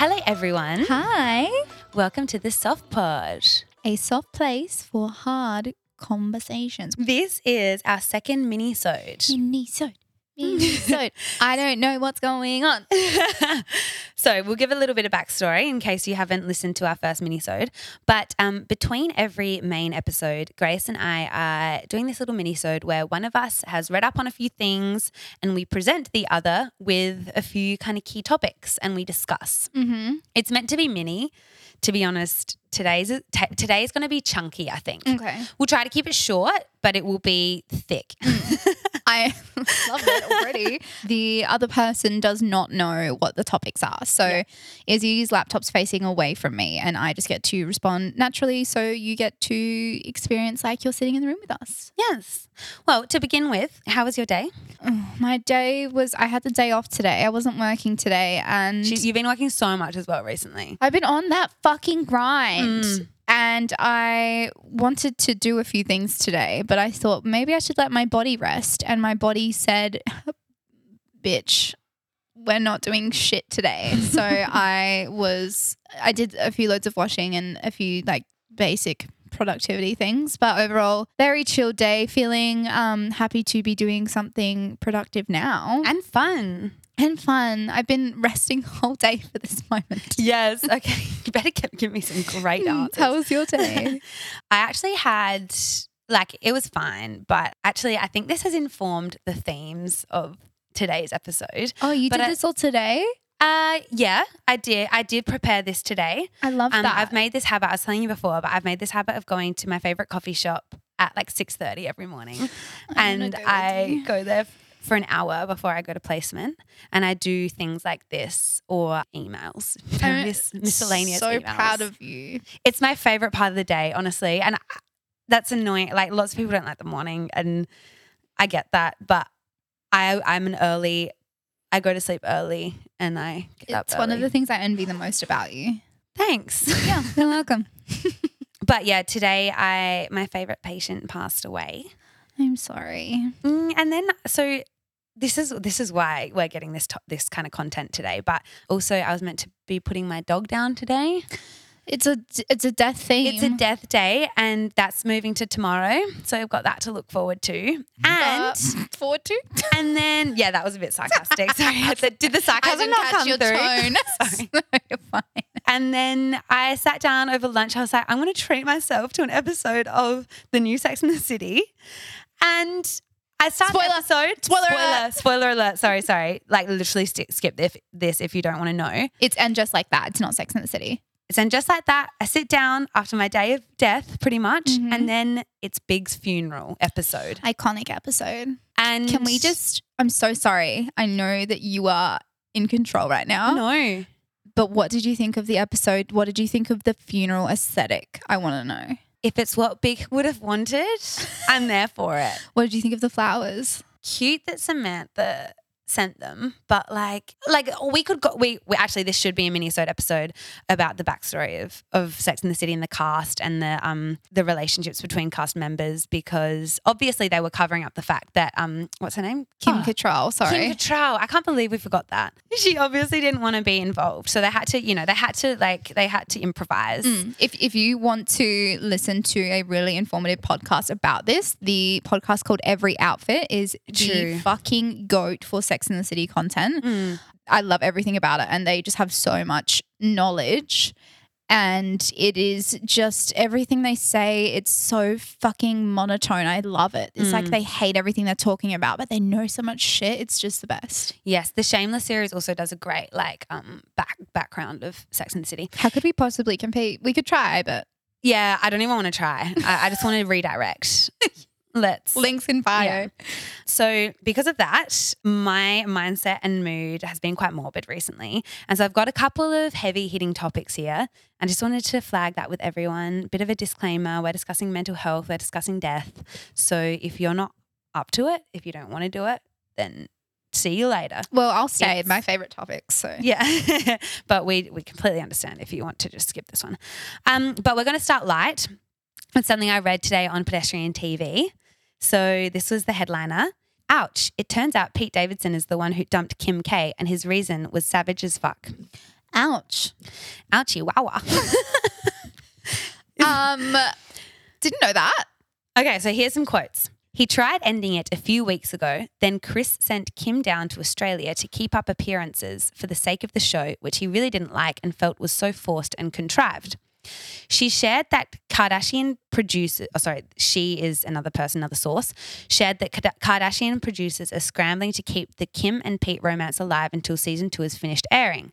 Hello, everyone. Hi. Welcome to the Soft Pod. A soft place for hard conversations. This is our second mini-sode. Mini-sode. Mini-sode. I don't know what's going on. so we'll give a little bit of backstory in case you haven't listened to our first mini-sode. But um, between every main episode, Grace and I are doing this little mini-sode where one of us has read up on a few things and we present the other with a few kind of key topics and we discuss. Mm-hmm. It's meant to be mini. To be honest, today's t- today is going to be chunky. I think. Okay. We'll try to keep it short, but it will be thick. I love it already. the other person does not know what the topics are. So Yeah. Izzy's laptop's facing away from me and I just get to respond naturally. So you get to experience like you're sitting in the room with us. yes. Well, to begin with, how was your day? My day was, I had the day off today. I wasn't working today and She, you've been working so much as well recently. I've been on that fucking grind. Mm. And I wanted to do a few things today, but I thought maybe I should let my body rest. And my body said, bitch, we're not doing shit today. so I was, I did a few loads of washing and a few like basic productivity things but overall very chill day feeling um happy to be doing something productive now And fun. And fun i've been resting whole day for this moment Yes. Okay. you better give, give me some great answers. how was your day I actually had, like, it was fine, but actually, I think this has informed the themes of today's episode. Oh, you But did I- this all today? Uh, yeah, I did. I did prepare this today. I love Um, that. I've made this habit. I was telling you before, but I've made this habit of going to my favorite coffee shop at like six thirty every morning, and go I go there for an hour before I go to placement, and I do things like this or emails, I'm Mis- miscellaneous. So emails. proud of you. It's my favorite part of the day, honestly, and that's annoying. Like lots of people don't like the morning, and I get that, but I I'm an early. I go to sleep early, and I get up It's one of the things I envy the most about you. Thanks. Yeah, you're welcome. But yeah, today I my favorite patient passed away, I'm sorry. mm, and then so this is this is why we're getting this to- this kind of content today. But also, I was meant to be putting my dog down today. It's a it's a death theme. It's a death day, and that's moving to tomorrow. So I've got that to look forward to. And forward to. and then yeah, that was a bit sarcastic. Sorry, I did the sarcasm not catch come your through? tone. Sorry. No, you're fine. And then I sat down over lunch. I was like, I'm going to treat myself to an episode of the new Sex and the City. And I started the Spoiler. episode. Spoiler spoiler, alert. spoiler alert. Sorry, sorry. Like literally st- skip this, this if you don't want to know. It's and just like that. It's not Sex in the City. It's and just like that, I sit down after my day of death, pretty much, Mhm. and then it's Big's funeral episode. Iconic episode. And Can we just? I'm so sorry. I know that you are in control right now. no? But what did you think of the episode? What did you think of the funeral aesthetic? I want to know. If it's what Big would have wanted, I'm there for it. What did you think of the flowers? cute that Samantha sent them, but like like we could go we, we actually this should be a mini-sode episode about the backstory of of Sex in the City and the cast and the um the relationships between cast members because obviously they were covering up the fact that um what's her name? Kim Oh, Cattrall. Sorry. Kim Cattrall. I can't believe we forgot that. She obviously didn't want to be involved. So they had to, you know, they had to like they had to improvise. Mm. If, if you want to listen to a really informative podcast about this, the podcast called Every Outfit is True. the fucking goat for Sex in the City content. Mm. I love everything about it, and they just have so much knowledge. And it is just everything they say. It's so fucking monotone. I love it. It's like Mm. they hate everything they're talking about, but they know so much shit. It's just the best. Yes, the Shameless series also does a great like um back background of Sex in the City. How could we possibly compete? We could try, but Yeah, I don't even want to try. I, I just want to redirect. Let's. links in bio. Yeah. So, because of that, my mindset and mood has been quite morbid recently. And so, I've got a couple of heavy hitting topics here. I just wanted to flag that with everyone. Bit of a disclaimer we're discussing mental health, we're discussing death. So, if you're not up to it, if you don't want to do it, then see you later. Well, I'll stay. My favorite topics. So Yeah, but we we completely understand if you want to just skip this one. Um, but we're going to start light with something I read today on Pedestrian TV. So this was the headliner. Ouch! It turns out Pete Davidson is the one who dumped Kim K, and his reason was savage as fuck. Ouch. Ouchie, wow. Um, didn't know that. Okay, so here's some quotes. He tried ending it a few weeks ago. Then Kris sent Kim down to Australia to keep up appearances for the sake of the show, which he really didn't like and felt was so forced and contrived. She shared that Kardashian producers, oh, sorry, she is another person, another source, shared that Kardashian producers are scrambling to keep the Kim and Pete romance alive until season two is finished airing.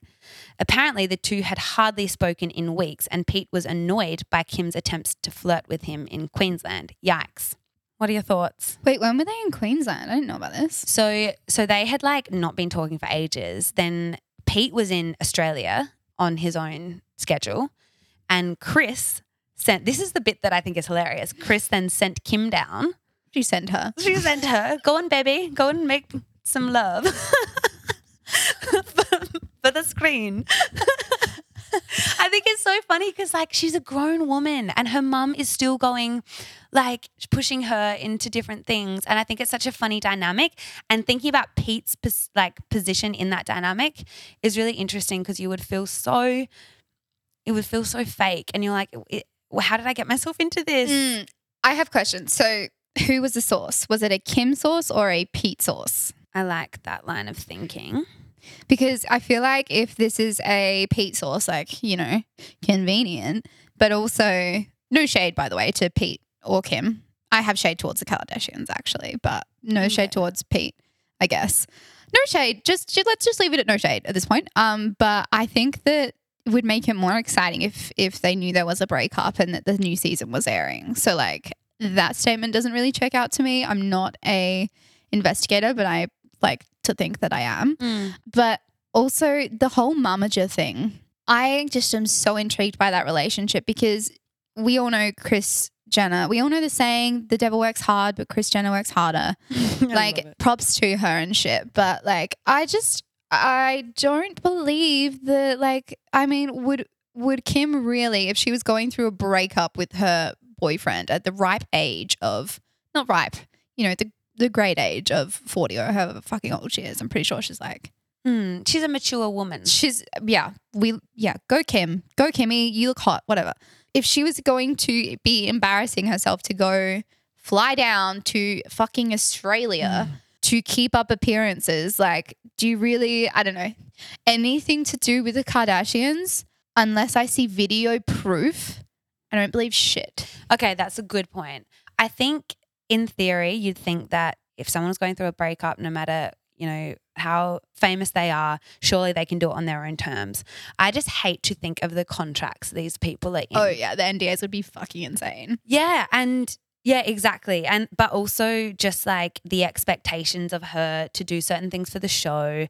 Apparently, the two had hardly spoken in weeks, and Pete was annoyed by Kim's attempts to flirt with him in Queensland. Yikes. What are your thoughts? Wait, when were they in Queensland? I didn't know about this. So so they had like not been talking for ages. Then Pete was in Australia on his own schedule and Kris sent this is the bit that I think is hilarious. Kris then sent Kim down. She sent her. She sent her, go on baby, go and make some love. for, for the screen. I think it's so funny because like she's a grown woman and her mum is still going like pushing her into different things and I think it's such a funny dynamic and thinking about Pete's pos- like position in that dynamic is really interesting because you would feel so it would feel so fake and you're like well, how did I get myself into this? Mm, I have questions. So, who was the source? Was it a Kim source or a Pete source? I like that line of thinking. Because I feel like if this is a Pete source, like, you know, convenient, but also no shade, by the way, to Pete or Kim. I have shade towards the Kardashians, actually, but no Yeah. shade towards Pete, I guess. No shade. Just, let's just leave it at no shade at this point. Um, but I think that it would make it more exciting if if they knew there was a breakup and that the new season was airing. So like that statement doesn't really check out to me. I'm not a investigator, but I like to think that I am. But also the whole momager thing. I just am so intrigued by that relationship because we all know Kris Jenner. We all know the saying, the devil works hard, but Kris Jenner works harder. like props to her and shit. But like I just I don't believe that like I mean would would Kim really if she was going through a breakup with her boyfriend at the ripe age of not ripe, you know, the the great age of 40 or however fucking old she is. I'm pretty sure she's like Hmm, she's a mature woman. she's yeah, we yeah, go Kim. Go Kimmy, you look hot, whatever. If she was going to be embarrassing herself to go fly down to fucking Australia to keep up appearances, like do you really, I don't know, anything to do with the Kardashians unless I see video proof, I don't believe shit. Okay, that's a good point. I think in theory, you'd think that if someone's going through a breakup, no matter, you know, how famous they are, surely they can do it on their own terms. I just hate to think of the contracts these people are in. Oh yeah, the NDAs would be fucking insane. Yeah, and yeah, exactly. And but also just like the expectations of her to do certain things for the show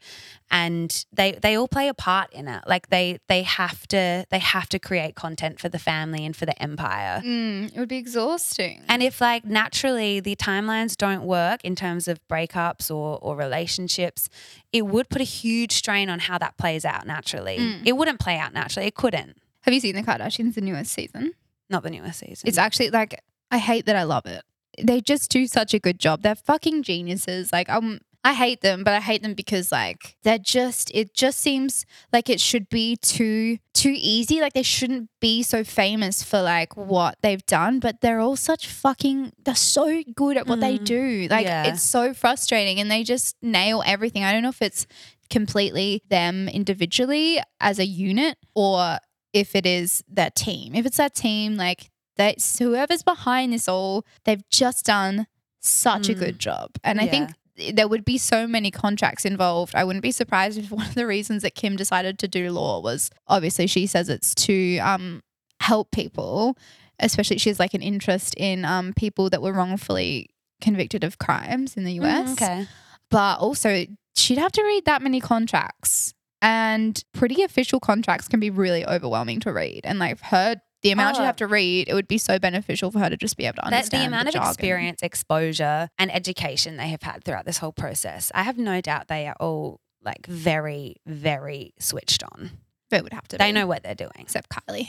and they they all play a part in it. Like they they have to they have to create content for the family and for the empire. Mm, it would be exhausting. And if like naturally the timelines don't work in terms of breakups or or relationships, it would put a huge strain on how that plays out naturally. Mm. It wouldn't play out naturally. It couldn't. have you seen the Kardashians, the newest season? Not the newest season. It's actually like I hate that I love it. They just do such a good job. They're fucking geniuses. Like um I hate them, but I hate them because like they're just it just seems like it should be too too easy. Like they shouldn't be so famous for like what they've done, but they're all such fucking they're so good at what they Mhm. do. Like Yeah. it's so frustrating and they just nail everything. I don't know if it's completely them individually as a unit or if it is that team. If it's that team, like that whoever's behind this all, they've just done such a Mm. good job. And I think there would be so many contracts involved. I wouldn't be surprised if one of the reasons that Kim decided to do law was obviously she says it's to um, help people, especially she has like an interest in um, people that were wrongfully convicted of crimes in the US Mm, okay. but also she'd have to read that many contracts and pretty official contracts can be really overwhelming to read and like her the amount she'd Oh. Ah. have to read it would be so beneficial for her to just be able to understand the amount of jargon. experience, exposure, and education they have had throughout this whole process, I have no doubt they are all like very, very switched on. it would have to They be, know what they're doing. except Kylie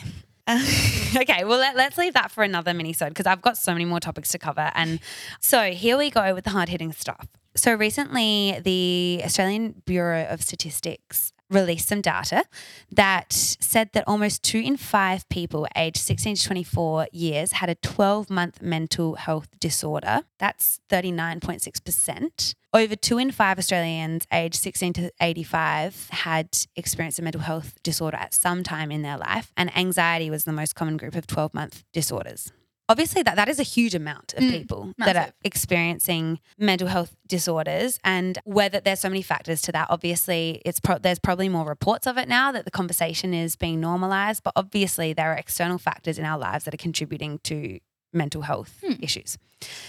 okay, well, let, let's leave that for another mini because I've got so many more topics to cover. And so here we go with the hard hitting stuff. So recently, the Australian Bureau of Statistics released some data that said that almost two in five people aged 16 to 24 years had a 12 month mental health disorder. That's 39.6%. Over two in five Australians aged 16 to 85 had experienced a mental health disorder at some time in their life, and anxiety was the most common group of 12 month disorders obviously that that is a huge amount of Mm, people that are experiencing mental health disorders. And whether there's so many factors to that obviously it's pro- there's probably more reports of it now that the conversation is being normalized but obviously there are external factors in our lives that are contributing to mental health Hmm. issues.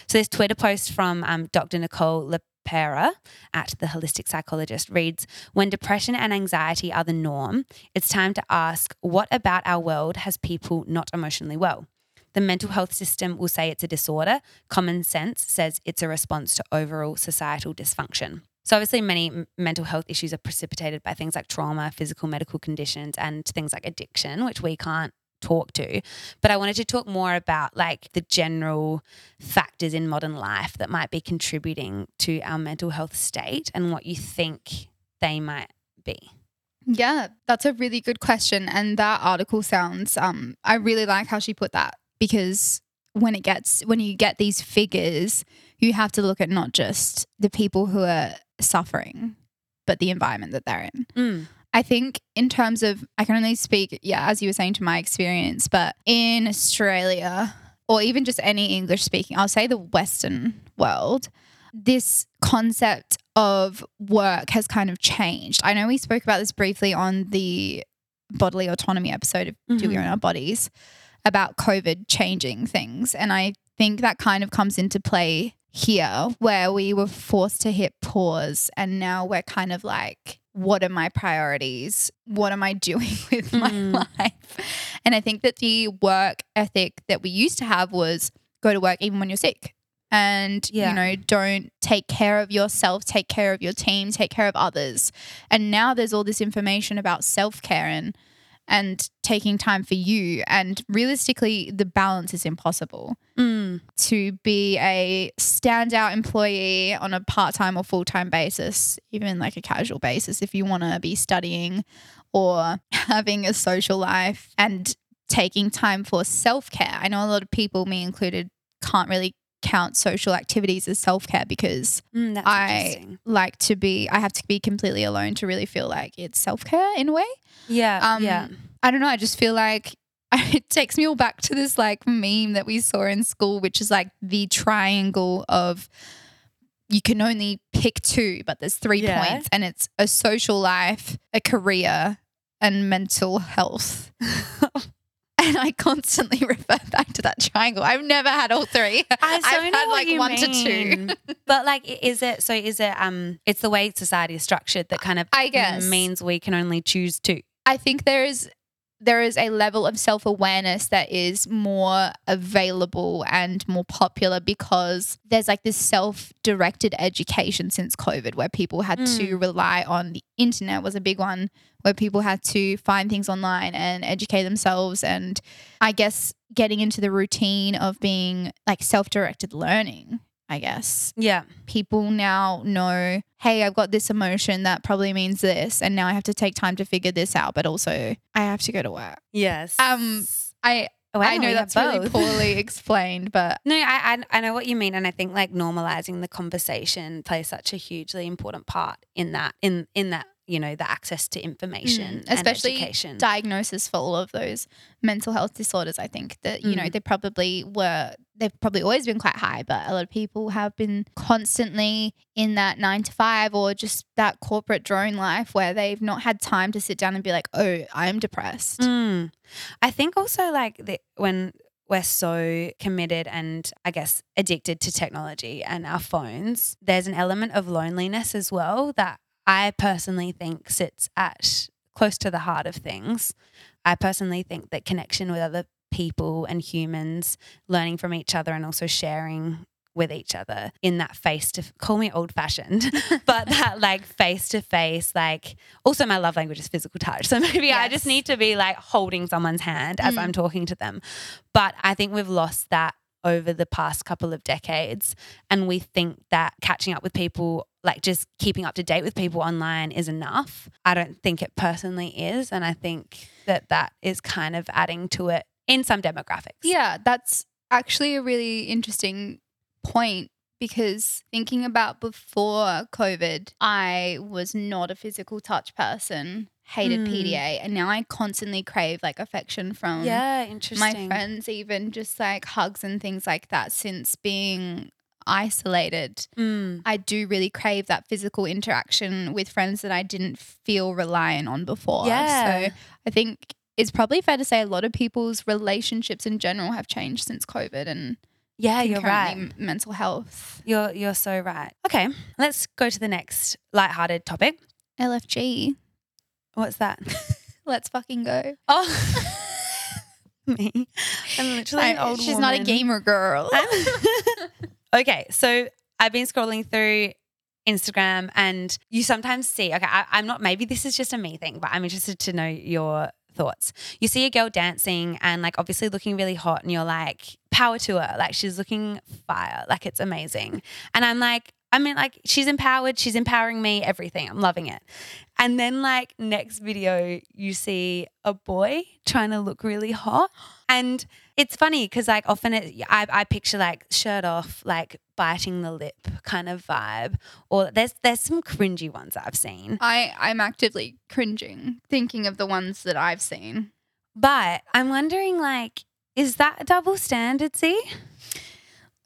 So this twitter post from um, dr nicole lepera at the holistic psychologist reads when depression and anxiety are the norm it's time to ask what about our world has people not emotionally well the mental health system will say it's a disorder. Common sense says it's a response to overall societal dysfunction. So, obviously, many m- mental health issues are precipitated by things like trauma, physical medical conditions, and things like addiction, which we can't talk to. But I wanted to talk more about like the general factors in modern life that might be contributing to our mental health state and what you think they might be. Yeah, that's a really good question. And that article sounds, um, I really like how she put that because when it gets, when you get these figures, you have to look at not just the people who are suffering, but the environment that they're in. Mm. I think in terms of, I can only speak, yeah, as you were saying to my experience, but in Australia or even just any English speaking, I'll say the Western world, this concept of work has kind of changed. I know we spoke about this briefly on the bodily autonomy episode of Do We Mhm. Own Our Bodies about COVID changing things. And I think that kind of comes into play here where we were forced to hit pause and now we're kind of like, what are my priorities? What am I doing with my Mm. life? And I think that the work ethic that we used to have was go to work even when you're sick. And, Yeah. you know, don't take care of yourself, take care of your team, take care of others. And now there's all this information about self care and and taking time for you. And realistically, the balance is impossible Mm. to be a standout employee on a part time or full time basis, even like a casual basis, if you want to be studying or having a social life and taking time for self care. I know a lot of people, me included, can't really count social activities as self care because Mm, I like to be, I have to be completely alone to really feel like it's self care in a way. Yeah. Um, yeah. I don't know. I just feel like it takes me all back to this like meme that we saw in school, which is like the triangle of you can only pick two, but there's three Yeah. points, and it's a social life, a career, and mental health. and I constantly refer back to that triangle. I've never had all three. I so I've know had what like you one to two. but like, is it so? Is it um? It's the way society is structured that kind of I guess. means we can only choose two. I think there is there is a level of self awareness that is more available and more popular because there's like this self directed education since COVID where people had to mm. rely on the internet was a big one where people had to find things online and educate themselves and I guess getting into the routine of being like self directed learning. I guess Yeah. people now know, hey, I've got this emotion that probably means this, and now I have to take time to figure this out, but also I have to go to work. Yes. Um, I Wow, I know that's really poorly explained, but No, I, I I know what you mean, and I think like normalizing the conversation plays such a hugely important part in that in in that you know the access to information, Mm, especially and education. diagnosis for all of those mental health disorders, I think that you know Mm. they probably were they've probably always been quite high, but a lot of people have been constantly in that nine to five or just that corporate drone life where they've not had time to sit down and be like, oh, I'm depressed. Mm. I think also like the, when we're so committed and I guess addicted to technology and our phones, there's an element of loneliness as well that I personally think sits at close to the heart of things. I personally think that connection with other people and humans, learning from each other and also sharing with each other in that face to call me old fashioned, but that like face to face, like also my love language is physical touch. So maybe I just need to be like holding someone's hand as Mm. I'm talking to them. But I think we've lost that over the past couple of decades. And we think that catching up with people, like just keeping up to date with people online is enough. I don't think it personally is. And I think that that is kind of adding to it in some demographics. Yeah, that's actually a really interesting point because thinking about before COVID, I was not a physical touch person, hated Mm. PDA, and now I constantly crave like affection from Yeah, my friends, even just like hugs and things like that since being isolated. Mm. I do really crave that physical interaction with friends that I didn't feel reliant on before. Yeah. So I think it's probably fair to say a lot of people's relationships in general have changed since COVID and Yeah, you're right. mental health. You're you're so right. Okay, let's go to the next lighthearted topic. LFG. What's that? Let's fucking go. Oh, me. I'm literally an I- old she's not a gamer girl. okay, so I've been scrolling through Instagram, and you sometimes see. Okay, I, I'm not. Maybe this is just a me thing, but I'm interested to know your thoughts. You see a girl dancing and like obviously looking really hot, and you're like, power to her. Like she's looking fire. Like it's amazing. And I'm like, I mean, like she's empowered. She's empowering me. Everything. I'm loving it. And then like next video, you see a boy trying to look really hot, and it's funny because like often it, I, I picture like shirt off, like biting the lip kind of vibe, or there's there's some cringy ones I've seen. I, I'm actively cringing thinking of the ones that I've seen. But I'm wondering like, is that a double standard? See,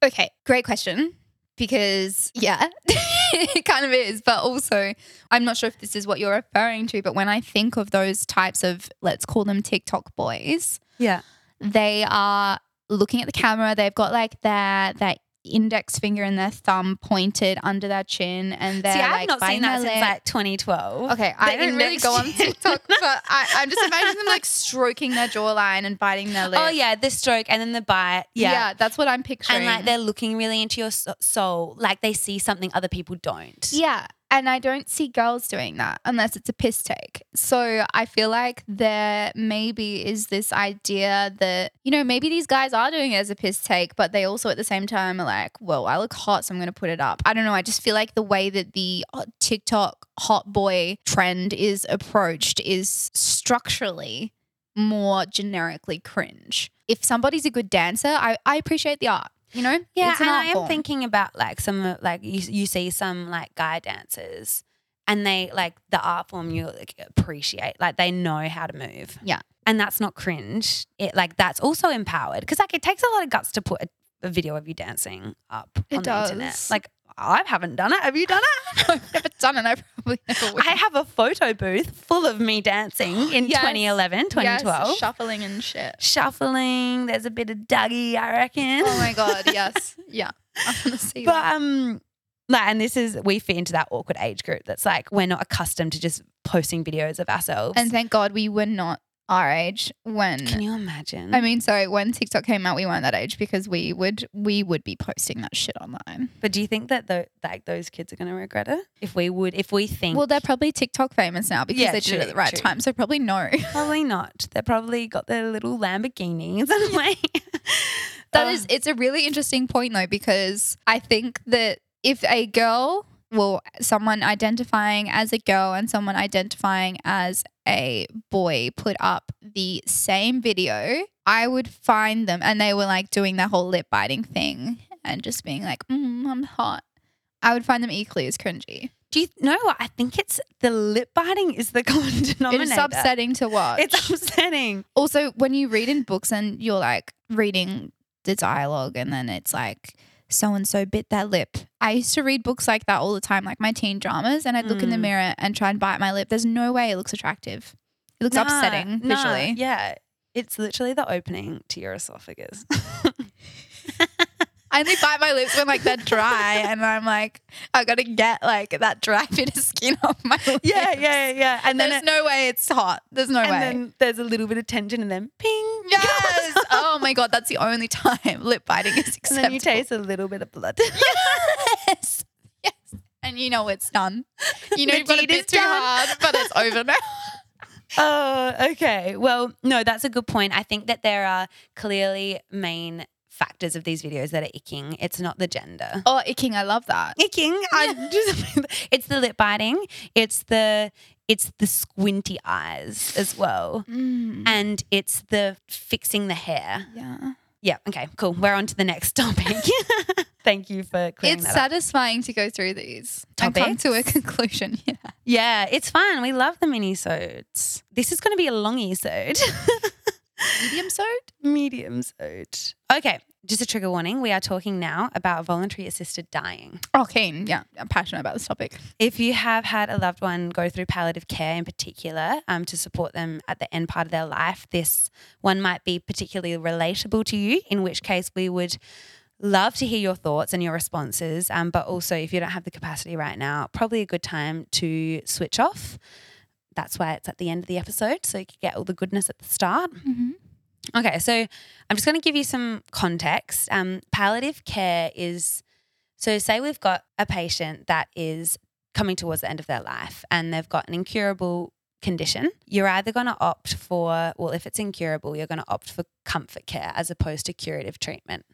Okay, great question. Because, yeah, it kind of is. But also, I'm not sure if this is what you're referring to, but when I think of those types of, let's call them TikTok boys, yeah, they are looking at the camera. They've got like their, their index finger and their thumb pointed under their chin. And they're see, I've like not seen that since lip. like 2012. Okay, I the don't really go on TikTok, but I, I'm just imagining them like stroking their jawline and biting their oh, lip. Oh yeah, the stroke and then the bite. Yeah. that's what I'm picturing. And like they're looking really into your so- soul, like they see something other people don't. Yeah. And I don't see girls doing that unless it's a piss take. So I feel like there maybe is this idea that, you know, maybe these guys are doing it as a piss take, but they also at the same time are like, well, I look hot, so I'm going to put it up. I don't know. I just feel like the way that the uh, TikTok hot boy trend is approached is structurally more generically cringe. If somebody's a good dancer, I, I appreciate the art. You know, Yeah, an and I am form. thinking about like some like you you see some like guy dancers and they like the art form you like, appreciate like they know how to move. Yeah. And that's not cringe. It like that's also empowered because like it takes a lot of guts to put a, a video of you dancing up It on the internet. Like I haven't done it. Have you done it? I've never done it. I probably never will. I have a photo booth full of me dancing in Yes. 2011, 2012. Yes, shuffling and shit. Shuffling, there's a bit of Dougie, I reckon. Oh my god, yes, yeah. I want to see But that. um, like, and this is we fit into that awkward age group that's like we're not accustomed to just posting videos of ourselves. And thank God we were not our age when. can you imagine? I mean, sorry, when TikTok came out, we weren't that age because we would we would be posting that shit online. but do you think that tho- like those kids are going to regret it if we would if we think? Well, they're probably TikTok famous now because Yeah, they did it at true, the right true. time. So probably no. probably not. They probably got their little Lamborghinis and like. That is, it's a really interesting point though, because I think that if a girl, well, someone identifying as a girl and someone identifying as a boy put up the same video, I would find them and they were like doing that whole lip biting thing and just being like, mm, I'm hot. I would find them equally as cringy. Do you know what? I think it's the lip biting is the common denominator. It's upsetting to watch. It's upsetting. also when you read in books and you're like reading the dialogue and then it's like so and so bit their lip. I used to read books like that all the time, like my teen dramas, and I'd look in the Mm. mirror and try and bite my lip. There's no way it looks attractive. It looks Nah, upsetting nah, visually. yeah. It's literally the opening to your esophagus. I only bite my lips when like they're dry, and I'm like, I gotta get like that dry bit of skin off my lips. yeah, yeah, yeah. And then There's no way it's hot. There's no and way. And then there's a little bit of tension and then ping. yes. oh my god, that's the only time lip biting is and then you taste a little bit of blood. yes. Yes. And you know it's done. You know The you've got a bit too done. hard, but it's over now. Oh, okay. Well, no, that's a good point. I think that there are clearly main factors of these videos that are icking. It's not the gender. Oh, icking, I love that. Icking. I just, it's the lip biting. It's the it's the squinty eyes as well. Mm. And it's the fixing the hair. Yeah. Yeah. Okay. Cool. We're on to the next topic. Thank you for clearing It's that up. satisfying to go through these and come to a conclusion. Yeah. Yeah, it's fun. We love the mini-sodes. This is going to be a longy-sode. Medium sewed? Medium-sode. Okay, just a trigger warning. We are talking now about voluntary assisted dying. Oh, keen. Yeah. I'm passionate about this topic. If you have had a loved one go through palliative care in particular um, to support them at the end part of their life, this one might be particularly relatable to you, in which case we would love to hear your thoughts and your responses. Um, but also, if you don't have the capacity right now, probably a good time to switch off. That's why it's at the end of the episode, so you can get all the goodness at the start. Mm-hmm. Okay, so I'm just going to give you some context. Um, palliative care is so, say we've got a patient that is coming towards the end of their life and they've got an incurable condition. You're either going to opt for, well, if it's incurable, you're going to opt for comfort care as opposed to curative treatment.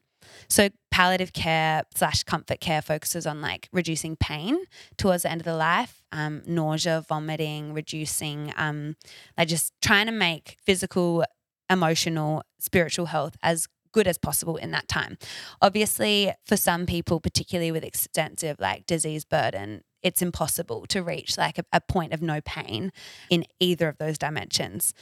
So, palliative care slash comfort care focuses on like reducing pain towards the end of the life, um, nausea, vomiting, reducing, um, like just trying to make physical, emotional, spiritual health as good as possible in that time. Obviously, for some people, particularly with extensive like disease burden, it's impossible to reach like a, a point of no pain in either of those dimensions.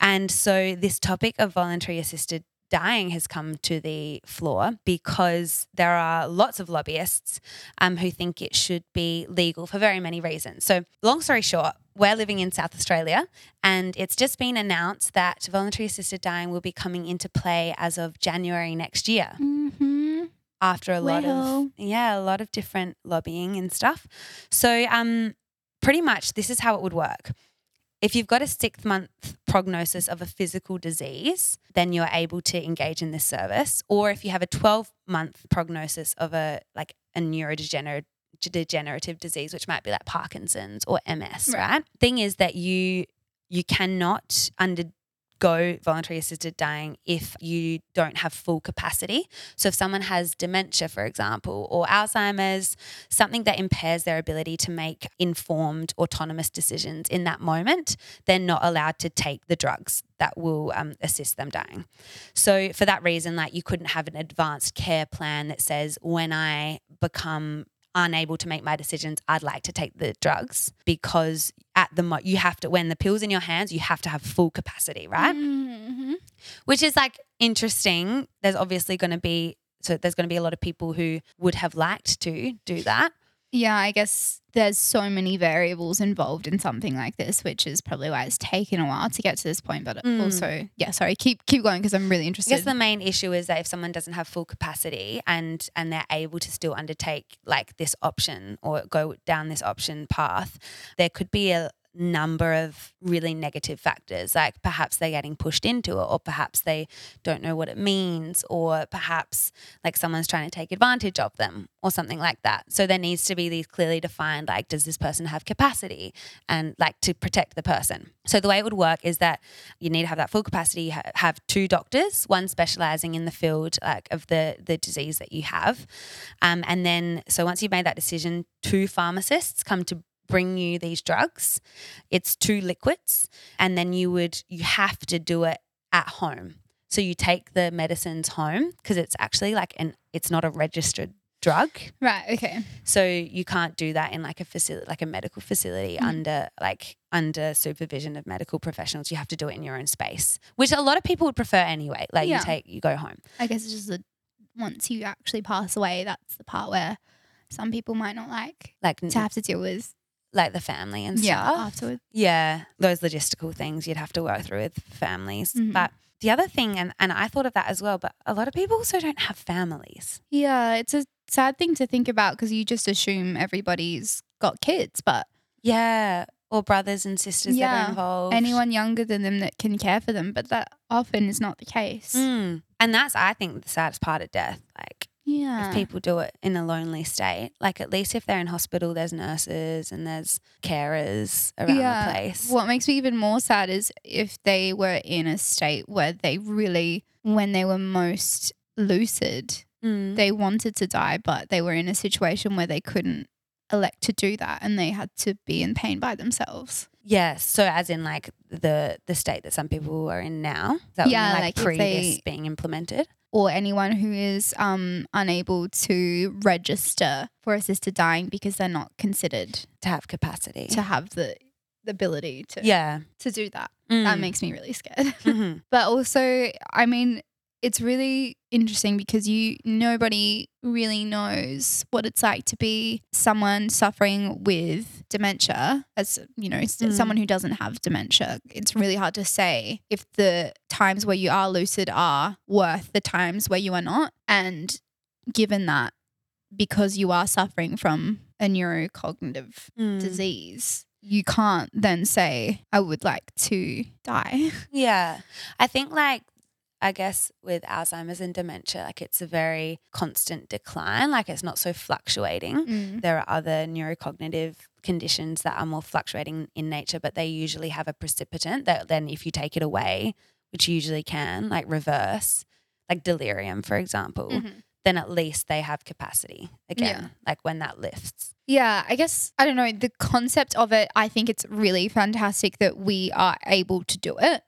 And so, this topic of voluntary assisted dying has come to the floor because there are lots of lobbyists um, who think it should be legal for very many reasons. So, long story short, we're living in South Australia and it's just been announced that voluntary assisted dying will be coming into play as of January next year Mm-hmm. after a lot Well. of yeah a lot of different lobbying and stuff so um pretty much this is how it would work if you've got a six month prognosis of a physical disease then you're able to engage in this service or if you have a 12 month prognosis of a like a neurodegenerative degenerative disease which might be like parkinson's or ms Right. right thing is that you you cannot undergo voluntary assisted dying if you don't have full capacity. So, if someone has dementia, for example, or Alzheimer's, something that impairs their ability to make informed, autonomous decisions in that moment, they're not allowed to take the drugs that will um, assist them dying. So, for that reason, like you couldn't have an advanced care plan that says, when I become unable to make my decisions, I'd like to take the drugs because at the mo- you have to when the pills in your hands, you have to have full capacity, right? Mm-hmm. Which is like interesting. There's obviously going to be so there's going to be a lot of people who would have liked to do that. Yeah, I guess there's so many variables involved in something like this, which is probably why it's taken a while to get to this point. But Mm. also, yeah, sorry, keep keep going because I'm really interested. I guess the main issue is that if someone doesn't have full capacity and and they're able to still undertake like this option or go down this option path, there could be a number of really negative factors like perhaps they're getting pushed into it or perhaps they don't know what it means or perhaps like someone's trying to take advantage of them or something like that. So there needs to be these clearly defined like does this person have capacity and like to protect the person. So the way it would work is that you need to have that full capacity you ha- have two doctors one specializing in the field like of the the disease that you have. Um, and then so once you've made that decision two pharmacists come to bring you these drugs it's two liquids and then you would you have to do it at home so you take the medicines home because it's actually like an it's not a registered drug right, okay. so you can't do that in like a facility, like a medical facility Mhm. under like under supervision of medical professionals. You have to do it in your own space, which a lot of people would prefer anyway. Like Yeah. you take, you go home. I guess it's just that once you actually pass away, that's the part where some people might not like Like to have to deal with. Like the family and Yeah, stuff. afterwards. Yeah, those logistical things you'd have to work through with families. Mhm. But the other thing, and and I thought of that as well, but a lot of people also don't have families. Yeah, it's a sad thing to think about because you just assume everybody's got kids, but Yeah, or brothers and sisters that Yeah, are involved. anyone younger than them that can care for them, but that often is not the case. Mm. And that's I think the saddest part of death. Like Yeah. if people do it in a lonely state. Like at least if they're in hospital, there's nurses and there's carers around Yeah. the place. What makes me even more sad is if they were in a state where they really, when they were most lucid. Mm. They wanted to die, but they were in a situation where they couldn't elect to do that and they had to be in pain by themselves. Yes. So as in like the the state that some people are in now. That Yeah, mean, like previous they- being implemented. Or anyone who is um, unable to register for assisted dying because they're not considered To have capacity. to have the, the ability to, yeah. to do that. That Mm. makes me really scared. Mhm. but also i mean it's really interesting because you nobody really knows what it's like to be someone suffering with dementia as you know Mm. someone who doesn't have dementia it's really hard to say if the times where you are lucid are worth the times where you are not and given that because you are suffering from a neurocognitive Mm. disease you can't then say i would like to die Yeah. I think like I guess with Alzheimer's and dementia, like it's a very constant decline. Like it's not so fluctuating. There are other neurocognitive conditions that are more fluctuating in nature, but they usually have a precipitant that then if you take it away, which you usually can, like reverse, like delirium, for example, Mhm. then at least they have capacity again, Yeah. like when that lifts. Yeah, I guess I don't know the concept of it. I think it's really fantastic that we are able to do it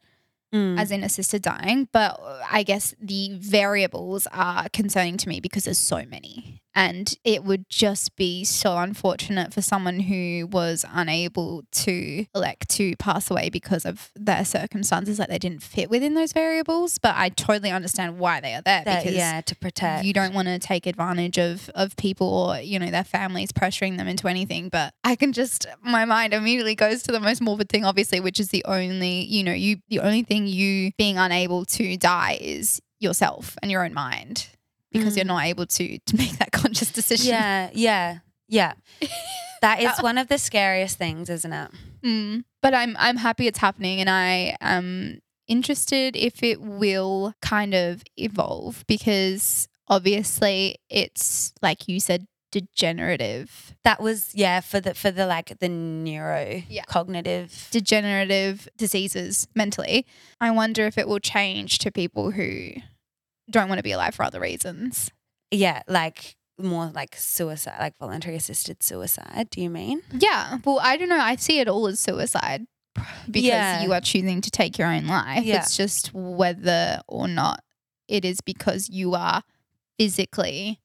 Mm. as in assisted dying, but I guess the variables are concerning to me because there's so many. And it would just be so unfortunate for someone who was unable to elect to pass away because of their circumstances, like they didn't fit within those variables. But I totally understand why they are there That- because yeah, to protect. you don't want to take advantage of of people or you know their families pressuring them into anything but i can just my mind immediately goes to the most morbid thing obviously which is the only you know you the only thing you being unable to die is yourself and your own mind because Mm. you're not able to to make that conscious decision Yeah, yeah, yeah. That is one of the scariest things, isn't it? Mm. But I'm I'm happy it's happening, and I am interested if it will kind of evolve because obviously it's like you said degenerative That was yeah for the for the like the neuro Yeah. cognitive. degenerative diseases mentally. I wonder if it will change to people who don't want to be alive for other reasons. Yeah, like more like suicide, like voluntary assisted suicide. Do you mean? Yeah. Well, I don't know. I see it all as suicide because Yeah. you are choosing to take your own life. Yeah. It's just whether or not it is because you are physically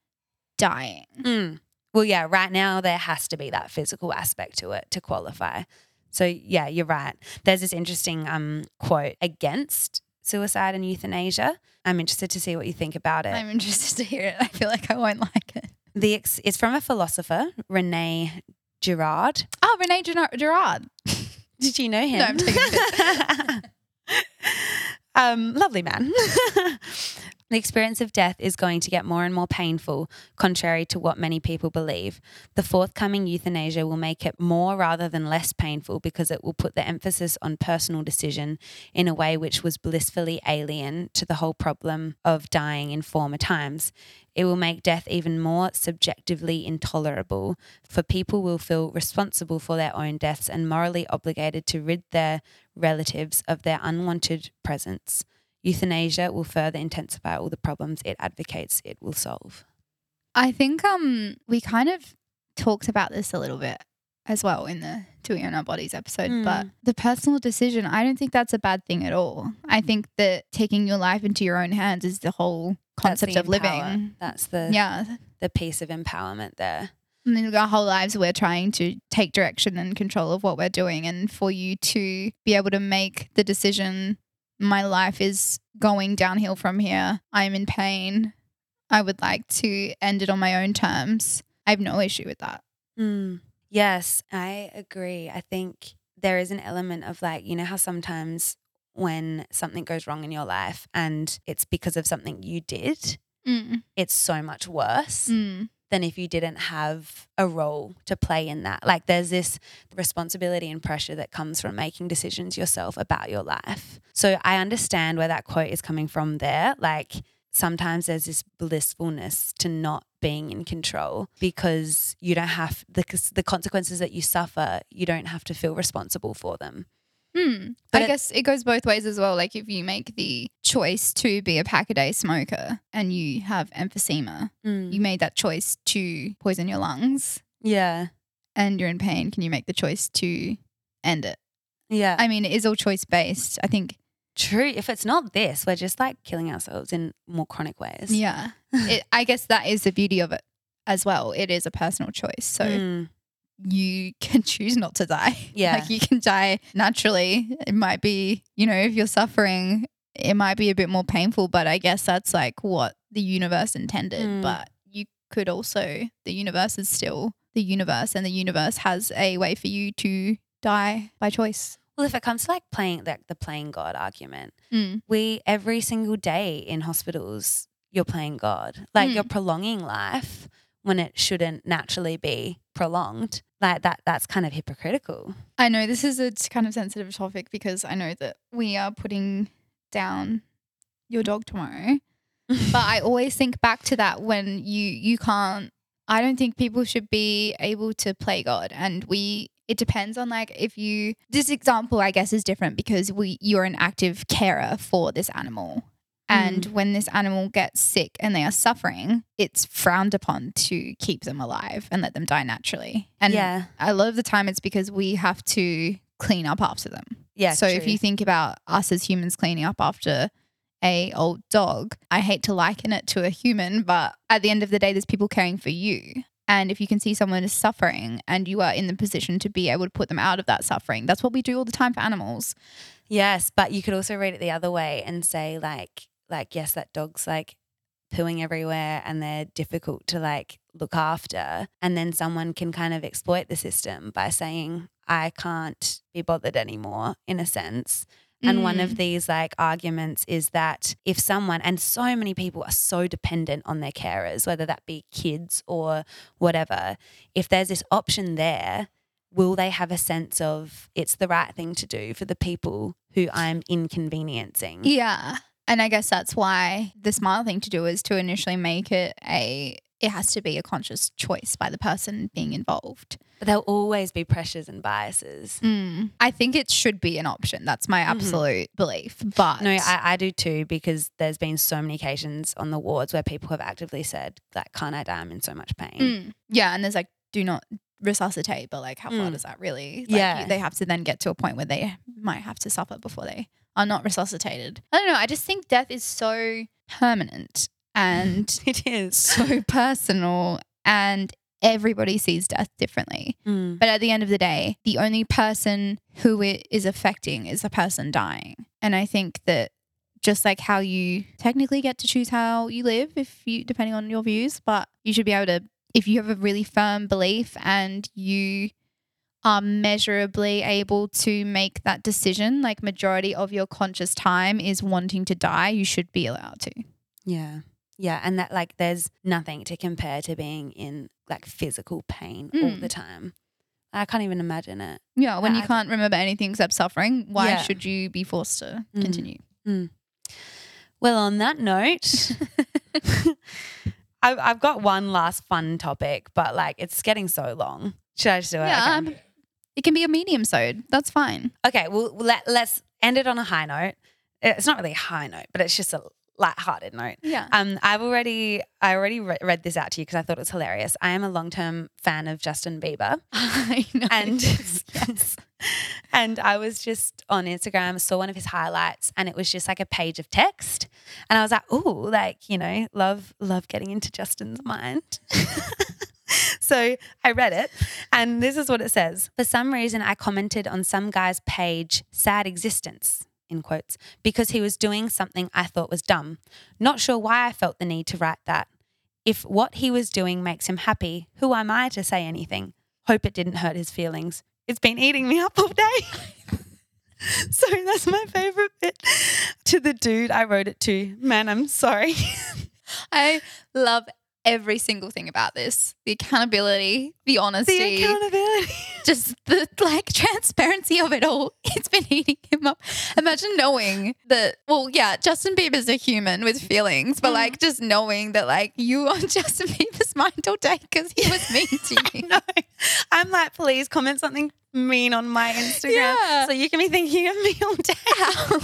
dying. Mm. Well, yeah. Right now, there has to be that physical aspect to it to qualify. So yeah, you're right. There's this interesting um quote against suicide and euthanasia. I'm interested to see what you think about it. I'm interested to hear it. I feel like I won't like it. the ex- it's from a philosopher, Rene Girard. Oh, Rene. Gerard. Did you know him? No, I'm taking um, lovely man. the experience of death is going to get more and more painful, contrary to what many people believe. The forthcoming euthanasia will make it more rather than less painful because it will put the emphasis on personal decision in a way which was blissfully alien to the whole problem of dying in former times. It will make death even more subjectively intolerable, for people will feel responsible for their own deaths and morally obligated to rid their relatives of their unwanted presence. Euthanasia will further intensify all the problems it advocates it will solve. I think um we kind of talked about this a little bit as well in the Do We Own Our Bodies episode, but Mm. the personal decision, I don't think that's a bad thing at all. I think that taking your life into your own hands is the whole concept the of living. That's the Yeah. the piece of empowerment there. I mean, our whole lives we're trying to take direction and control of what we're doing. And for you to be able to make the decision, my life is going downhill from here. I'm in pain. I would like to end it on my own terms. I have no issue with that. Mm. Yes, I agree. I think there is an element of like, you know, how sometimes when something goes wrong in your life and it's because of something you did, Mm. it's so much worse Mm. Than if you didn't have a role to play in that. Like there's this responsibility and pressure that comes from making decisions yourself about your life. So I understand where that quote is coming from there. Like sometimes there's this blissfulness to not being in control because you don't have the the consequences that you suffer, you don't have to feel responsible for them. Hmm. I it- guess it goes both ways as well. Like if you make the choice to be a pack a day smoker and you have emphysema, Mm. you made that choice to poison your lungs Yeah. and you're in pain. Can you make the choice to end it? Yeah. I mean, it is all choice based. I think, True. If it's not this, we're just like killing ourselves in more chronic ways. yeah. it, I guess that is the beauty of it as well. It is a personal choice. So Mm. You can choose not to die. Yeah. Like you can die naturally. It might be, you know, if you're suffering, it might be a bit more painful, but I guess that's like what the universe intended. Mm. But you could also, the universe is still the universe, and the universe has a way for you to die by choice. Well, if it comes to like playing like the playing God argument, Mm. we every single day in hospitals, you're playing God. Like Mm. you're prolonging life when it shouldn't naturally be prolonged. Like that that's kind of hypocritical. I know this is a kind of sensitive topic because I know that we are putting down your dog tomorrow. but I always think back to that when you you can't I don't think people should be able to play God and we it depends on like if you this example I guess is different because we you're an active carer for this animal and mm. when this animal gets sick and they are suffering it's frowned upon to keep them alive and let them die naturally and yeah. a lot of the time it's because we have to clean up after them Yeah. so if you think about us as humans cleaning up after a old dog, I hate to liken it to a human, but at the end of the day, there's people caring for you. And if you can see someone is suffering and you are in the position to be able to put them out of that suffering, that's what we do all the time for animals. Yes, but you could also read it the other way and say like like yes, that dog's like pooing everywhere and they're difficult to like look after and then someone can kind of exploit the system by saying I can't be bothered anymore in a sense. And one Mm. of these like arguments is that if someone and so many people are so dependent on their carers, whether that be kids or whatever, if there's this option there, will they have a sense of it's the right thing to do for the people who I'm inconveniencing? Yeah. And I guess that's why the smart thing to do is to initially make it a, it has to be a conscious choice by the person being involved. But there'll always be pressures and biases. Mm. I think it should be an option. That's my Mhm. absolute belief. But No, I, I do too because there's been so many occasions on the wards where people have actively said, like, can't I die? I'm in so much pain. Mm. Yeah, and there's like, do not resuscitate, but like, how far Mm. does that really? Like, Yeah. you- they have to then get to a point where they might have to suffer before they are not resuscitated. I don't know. I just think death is so permanent and It is. so personal, and everybody sees death differently. Mm. But at the end of the day, the only person who it is affecting is the person dying. And I think that just like how you technically get to choose how you live if you depending on your views, but you should be able to if you have a really firm belief and you are measurably able to make that decision, like majority of your conscious time is wanting to die, you should be allowed to. Yeah. Yeah. And that, like, there's nothing to compare to being in like physical pain all Mm. the time. I can't even imagine it. Yeah, when you I can't remember anything except suffering, why Yeah. should you be forced to Mm. continue? Well, on that note, I've, I've got one last fun topic, but like it's getting so long. Should I just do it? Yeah, Okay. It can be a medium sode. That's fine. Okay, well let, let's end it on a high note. It's not really a high note, but it's just a light-hearted note. Yeah. Um, I've already I already re- read this out to you because I thought it was hilarious. I am a long-term fan of Justin Bieber, I know. and yes. and I was just on Instagram, saw one of his highlights, and it was just like a page of text, and I was like, oh, like you know, love love getting into Justin's mind. So I read it, and this is what it says. For some reason, I commented on some guy's page, "sad existence." In quotes, because he was doing something I thought was dumb. Not sure why I felt the need to write that. If what he was doing makes him happy, who am I to say anything? Hope it didn't hurt his feelings. It's been eating me up all day. so that's my favorite bit. To the dude I wrote it to, man, I'm sorry. I love every single thing about this. The accountability, the honesty, the accountability. just the like transparency of it all. It's been eating him up. Imagine knowing that well, yeah, Justin Bieber's a human with feelings, but Mm. like just knowing that like you on Justin Bieber's mind all day because he was mean to you. no. I'm like, please comment something mean on my Instagram. Yeah. So you can be thinking of me all day. how,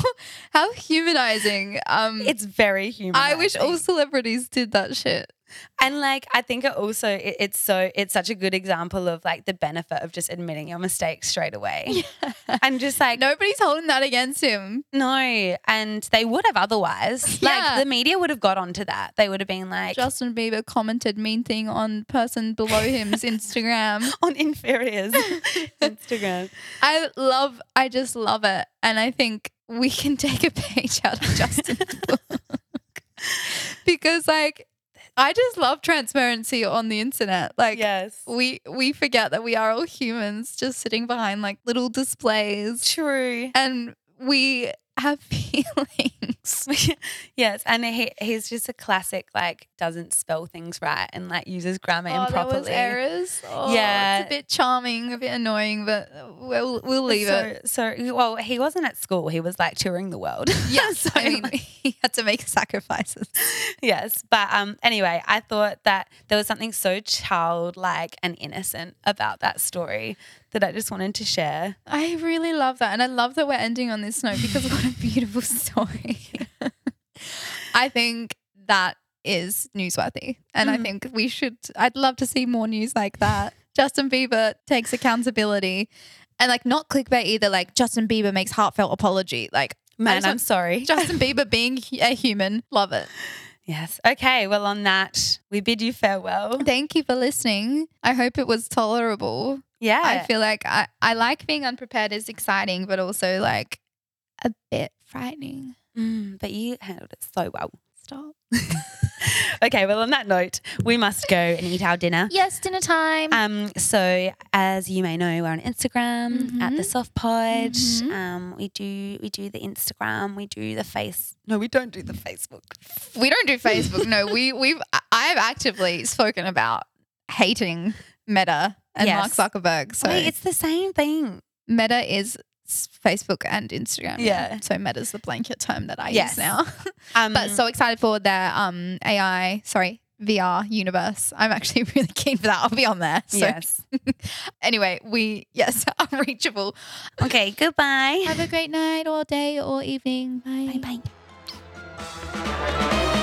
how humanizing. Um, It's very human. I wish all celebrities did that shit. And like, I think it also it, it's so it's such a good example of like the benefit of just admitting your mistakes straight away, and just like Nobody's holding that against him. no, and they would have otherwise. Yeah. Like the media would have got onto that. They would have been like Justin Bieber commented mean thing on person below him's Instagram. on inferiors Instagram. I love, I just love it. And I think we can take a page out of Justin's book. because, like, I just love transparency on the internet. Like, yes, we we forget that we are all humans just sitting behind like little displays true. and we have feelings. yes, and he he's just a classic like doesn't spell things right and like uses grammar Oh, there was improperly. errors. Oh, Yeah. it's a bit charming, a bit annoying, but we'll we'll leave so, it. So, well, he wasn't at school. He was like touring the world. Yes, So, I mean like, he had to make sacrifices. yes. But um, anyway, I thought that there was something so childlike and innocent about that story that I just wanted to share. I really love that, and I love that we're ending on this note because what a beautiful story. I think that is newsworthy, and I Mhm. think we should. I'd love to see more news like that. Justin Bieber takes accountability, and like not clickbait either. Like Justin Bieber makes heartfelt apology. Like Man, I'm sorry. Justin Bieber being a human, love it. Yes. Okay. Well, on that, we bid you farewell. Thank you for listening. I hope it was tolerable. Yeah. I feel like I, I like being unprepared. is exciting, but also like a bit frightening. Mm, but you handled it so well. Stop. Okay. Well, on that note, we must go and eat our dinner. Yes, dinner time. Um, so as you may know, we're on Instagram at the Mhm. Soft Pod. Mhm. Um, we do we do the Instagram, we do the face. No, we don't do the Facebook. we don't do Facebook. no, we we've I have actively spoken about hating Meta and Yes. Mark Zuckerberg. So Wait, it's the same thing. Meta is s- Facebook and Instagram. Yeah. So Meta's the blanket term that I Yes. use now. Um, but so excited for their um AI, sorry, VR universe. I'm actually really keen for that. I'll be on there. So yes. anyway, we yes, unreachable. Okay. Goodbye. Have a great night or day or evening. Bye. Bye bye.